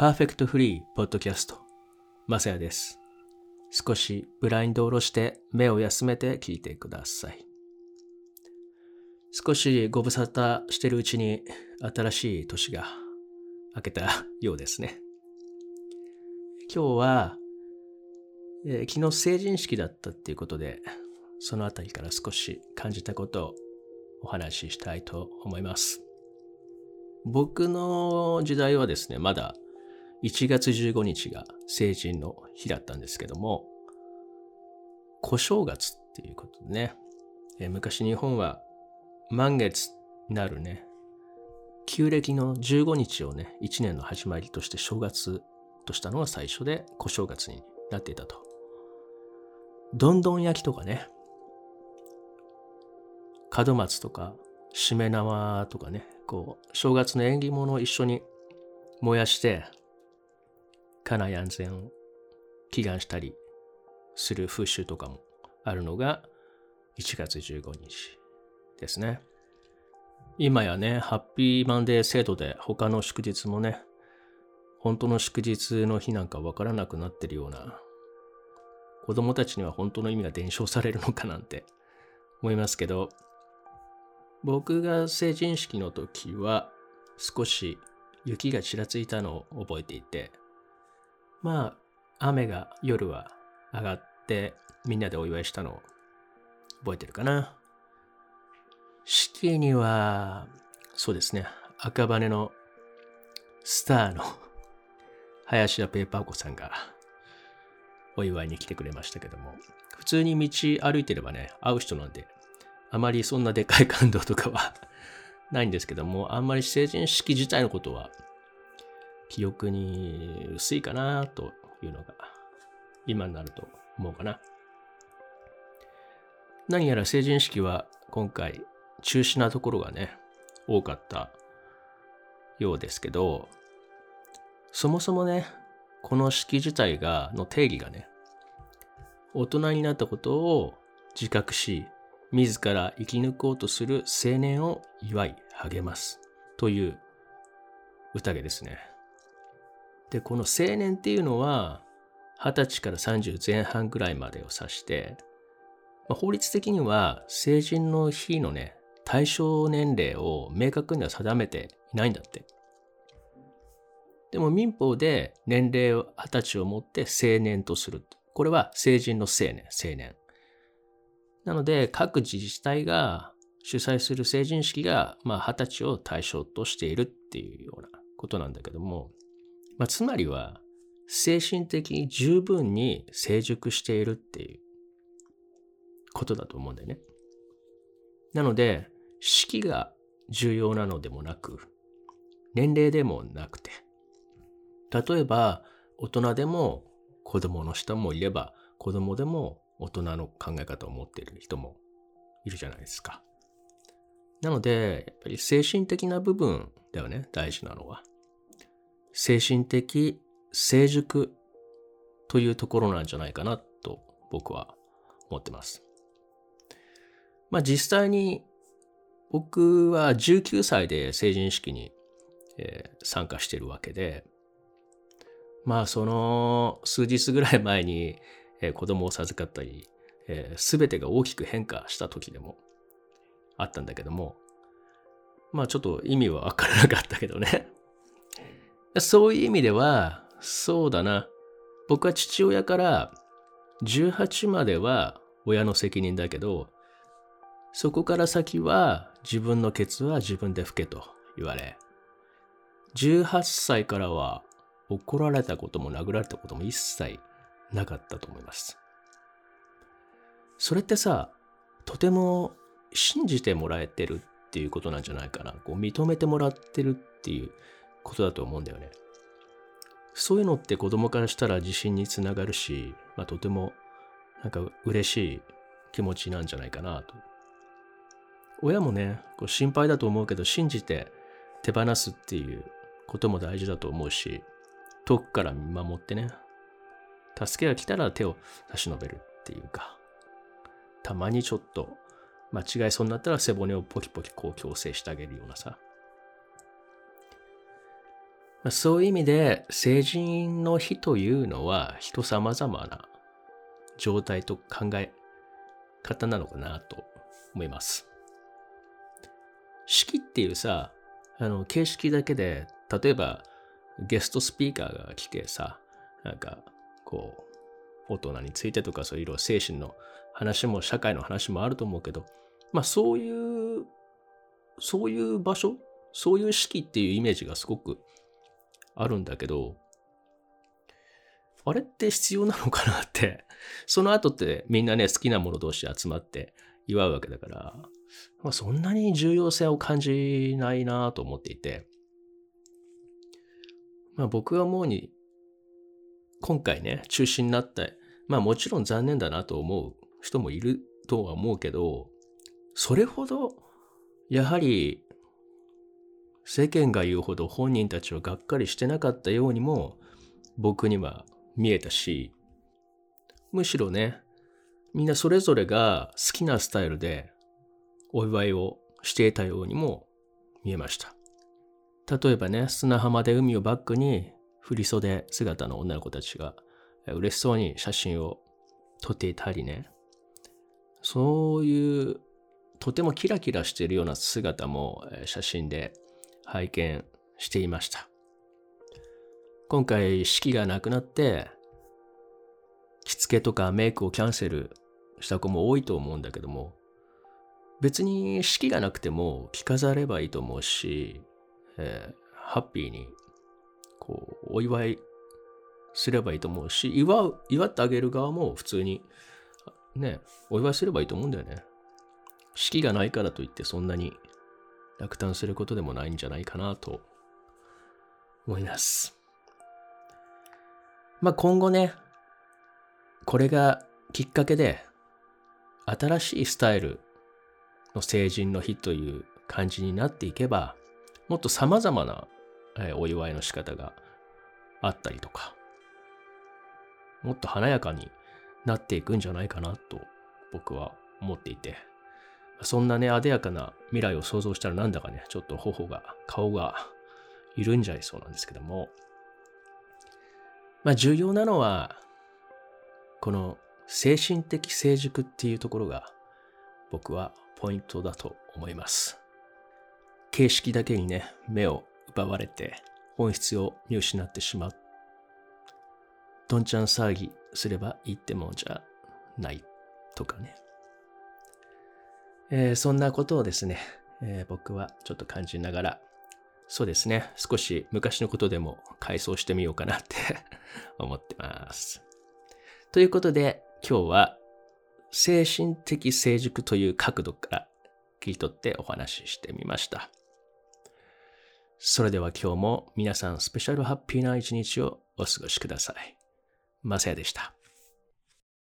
パーフェクトフリーポッドキャスト、まさやです。少しブラインドを下ろして目を休めて聞いてください。少しご無沙汰してるうちに新しい年が明けたようですね。今日は、えー、昨日成人式だったっていうことで、そのあたりから少し感じたことをお話ししたいと思います。僕の時代はですね、まだ1月15日が成人の日だったんですけども、小正月っていうことでね、え昔日本は満月なるね、旧暦の15日をね、1年の始まりとして正月としたのが最初で小正月になっていたと。どんどん焼きとかね、門松とか、しめ縄とかね、こう、正月の縁起物を一緒に燃やして、家内安全を祈願したりする風習とかもあるのが1月15日ですね。今やね、ハッピーマンデー制度で他の祝日もね、本当の祝日の日なんかわからなくなってるような、子供たちには本当の意味が伝承されるのかなんて思いますけど、僕が成人式の時は少し雪がちらついたのを覚えていて、まあ、雨が夜は上がってみんなでお祝いしたのを覚えてるかな。式には、そうですね、赤羽のスターの 林田ペーパー子さんがお祝いに来てくれましたけども、普通に道歩いてればね、会う人なんで、あまりそんなでかい感動とかは ないんですけども、あんまり成人式自体のことは記憶に薄いかなというのが今になると思うかな。何やら成人式は今回中止なところがね、多かったようですけど、そもそもね、この式自体が、の定義がね、大人になったことを自覚し、自ら生き抜こうとする青年を祝い励ますという宴ですね。で、この青年っていうのは、20歳から30前半ぐらいまでを指して、まあ、法律的には成人の日のね、対象年齢を明確には定めていないんだって。でも民法で年齢を20歳をもって成年とする。これは成人の青年、青年。なので各自治体が主催する成人式が、まあ、20歳を対象としているっていうようなことなんだけども、まあ、つまりは、精神的に十分に成熟しているっていうことだと思うんだよね。なので、式が重要なのでもなく、年齢でもなくて、例えば、大人でも子供の人もいれば、子供でも大人の考え方を持っている人もいるじゃないですか。なので、やっぱり精神的な部分だよね、大事なのは。精神的成熟というところなんじゃないかなと僕は思ってます。まあ実際に僕は19歳で成人式に、え、参加してるわけで、まあその数日ぐらい前に、え、子供を授かったり、え、全てが大きく変化した時でもあったんだけども、まあちょっと意味はわからなかったけどね。そういう意味では、そうだな。僕は父親から18までは親の責任だけど、そこから先は自分のケツは自分で拭けと言われ、18歳からは怒られたことも殴られたことも一切なかったと思います。それってさ、とても信じてもらえてるっていうことなんじゃないかな。こう認めてもらってるっていうことだと思うんだよね。そういうのって子供からしたら自信につながるし、まあ、とてもなんか嬉しい気持ちなんじゃないかなと。親もね、こう心配だと思うけど信じて手放すっていうことも大事だと思うし、遠くから見守ってね、助けが来たら手を差し伸べるっていうか、たまにちょっと間違いそうになったら背骨をポキポキこう矯正してあげるようなさ、そういう意味で成人の日というのは人様々な状態と考え方なのかなと思います。式っていうさ、あの、形式だけで、例えばゲストスピーカーが来てさ、なんか、こう、大人についてとか、そういう精神の話も、社会の話もあると思うけど、まあそういう、そういう場所、そういう式っていうイメージがすごくあるんだけど、あれって必要なのかなって、その後ってみんなね、好きなもの同士集まって祝うわけだから、まあ、そんなに重要性を感じないなと思っていて、まあ、僕が思うに、今回ね、中止になった、まあもちろん残念だなと思う人もいるとは思うけど、それほど、やはり、世間が言うほど本人たちはがっかりしてなかったようにも、僕には見えたし、むしろね、みんなそれぞれが好きなスタイルでお祝いをしていたようにも見えました。例えばね、砂浜で海をバックに振り袖姿の女の子たちが嬉しそうに写真を撮っていたりね、そういうとてもキラキラしているような姿も写真で拝見していました。今回式がなくなって着付けとかメイクをキャンセルした子も多いと思うんだけども別に式がなくても着飾ればいいと思うしえー、ハッピーに、こう、お祝いすればいいと思うし、祝う、祝ってあげる側も普通に、ね、お祝いすればいいと思うんだよね。式がないからといってそんなに落胆することでもないんじゃないかなと思います。まあ今後ね、これがきっかけで新しいスタイルの成人の日という感じになっていけば、もっと様々な、お祝いの仕方があったりとか、もっと華やかになっていくんじゃないかなと僕は思っていて、そんなね、あでやかな未来を想像したらなんだかね、ちょっと頬が、顔が緩んじゃいそうなんですけども、まあ重要なのは、この精神的成熟っていうところが僕はポイントだと思います。形式だけにね、目を奪われて本質を見失ってしまう。どんちゃん騒ぎすればいいってもんじゃないとかね。えー、そんなことをですね、えー、僕はちょっと感じながら、そうですね、少し昔のことでも回想してみようかなって 思ってます。ということで、今日は精神的成熟という角度から切り取ってお話ししてみました。それでは今日も皆さんスペシャルハッピーな一日をお過ごしください。マセヤでした。